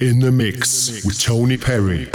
In the mix with Tony Perry.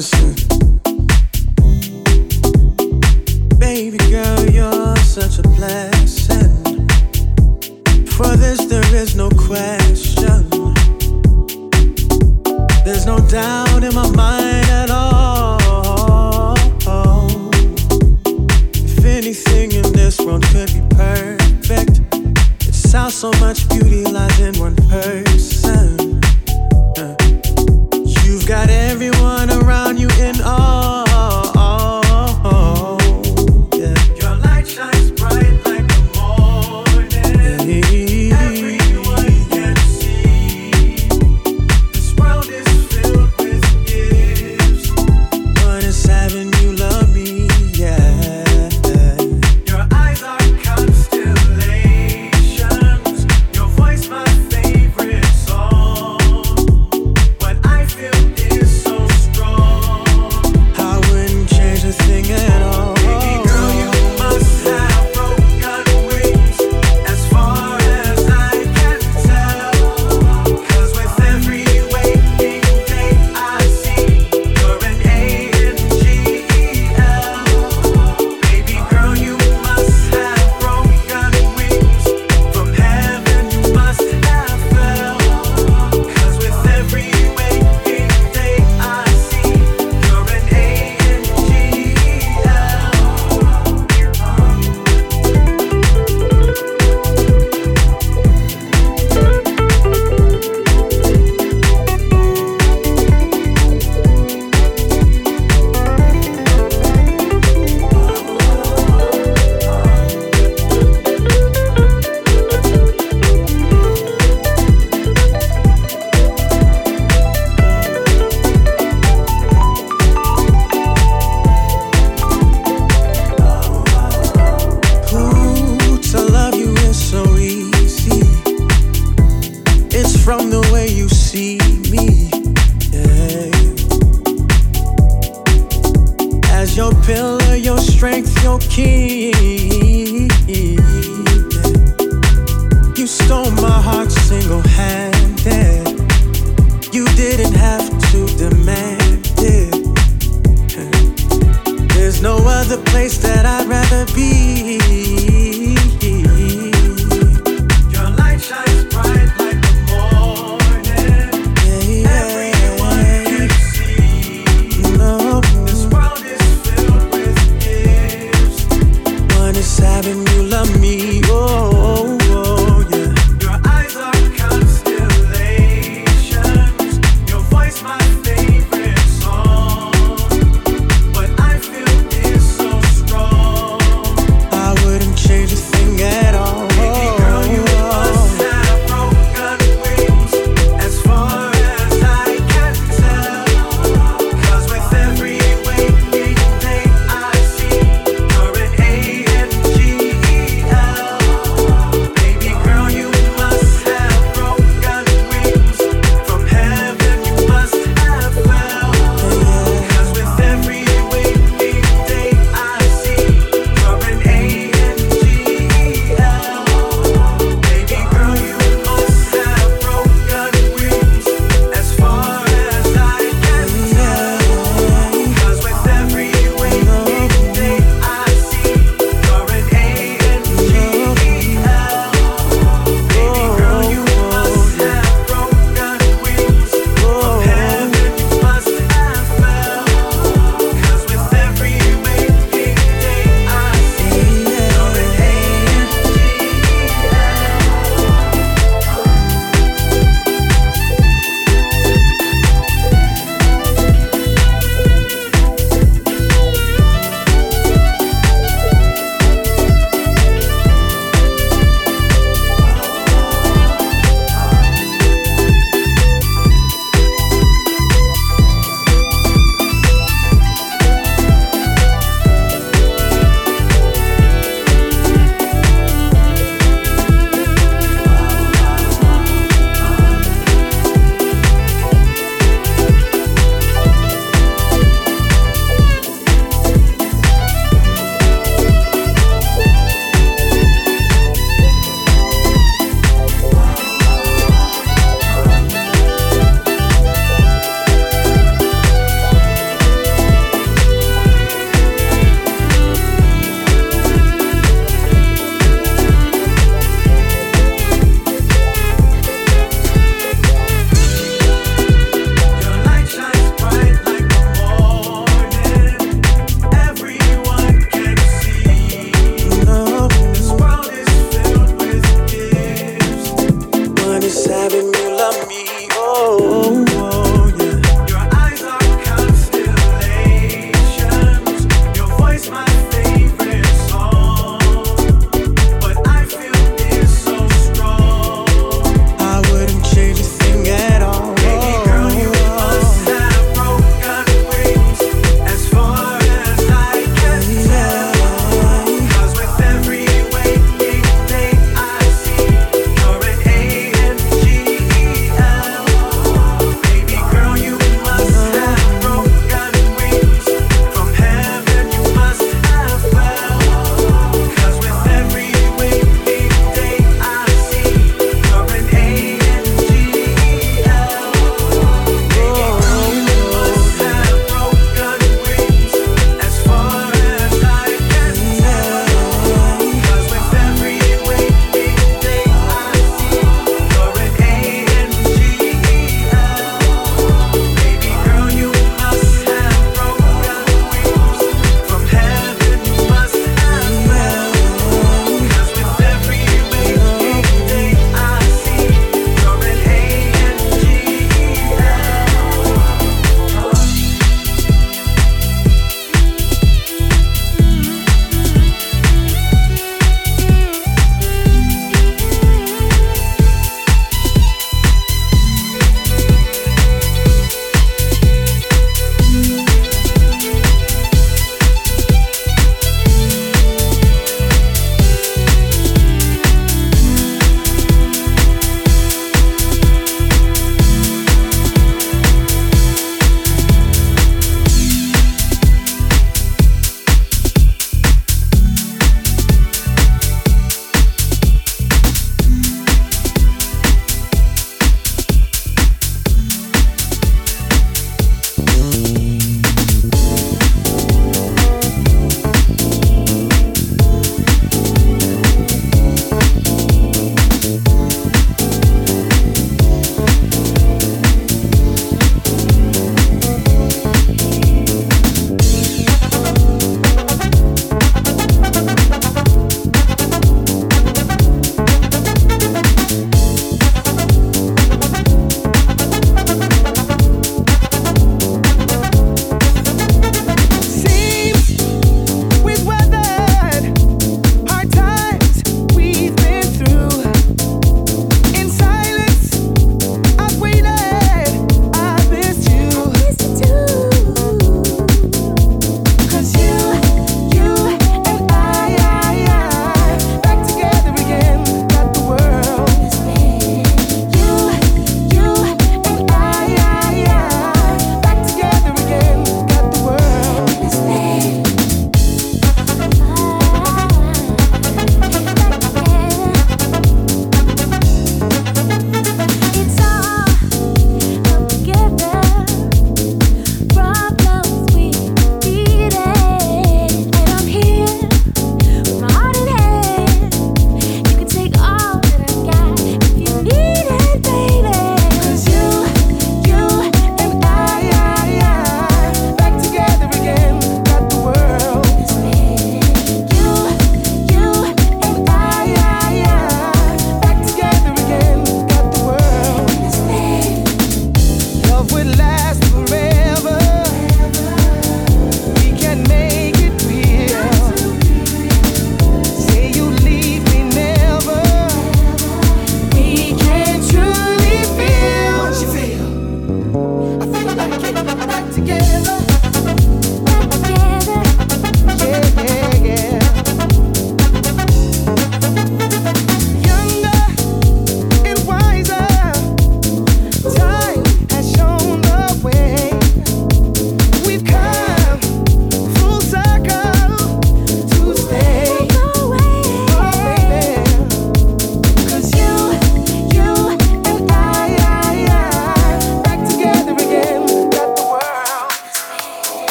sim key.